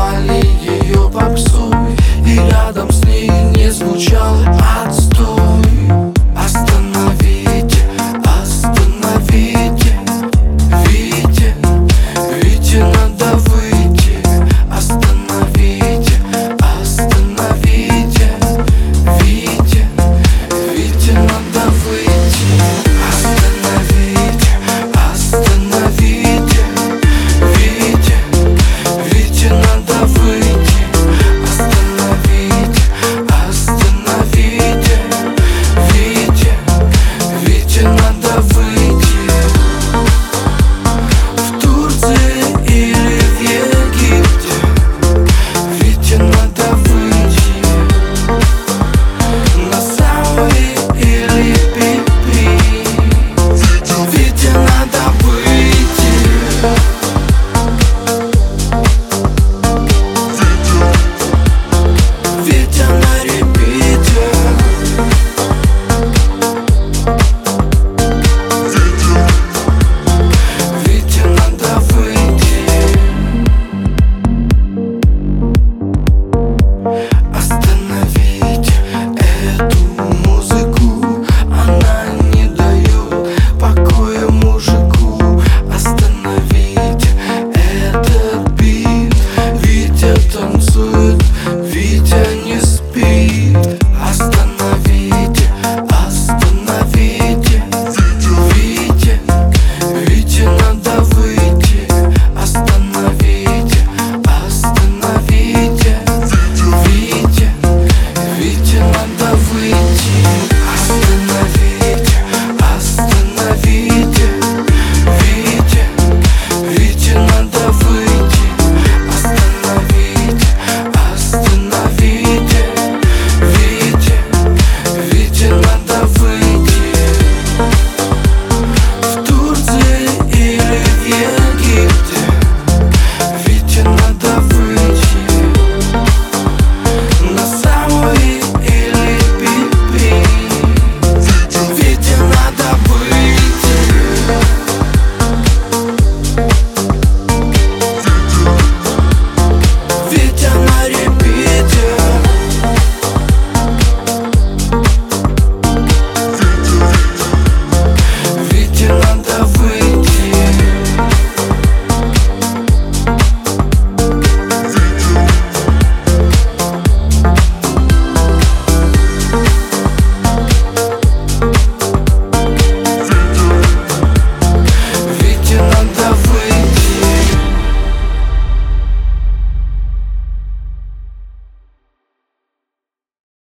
Вали ее попсу И рядом с ней не звучало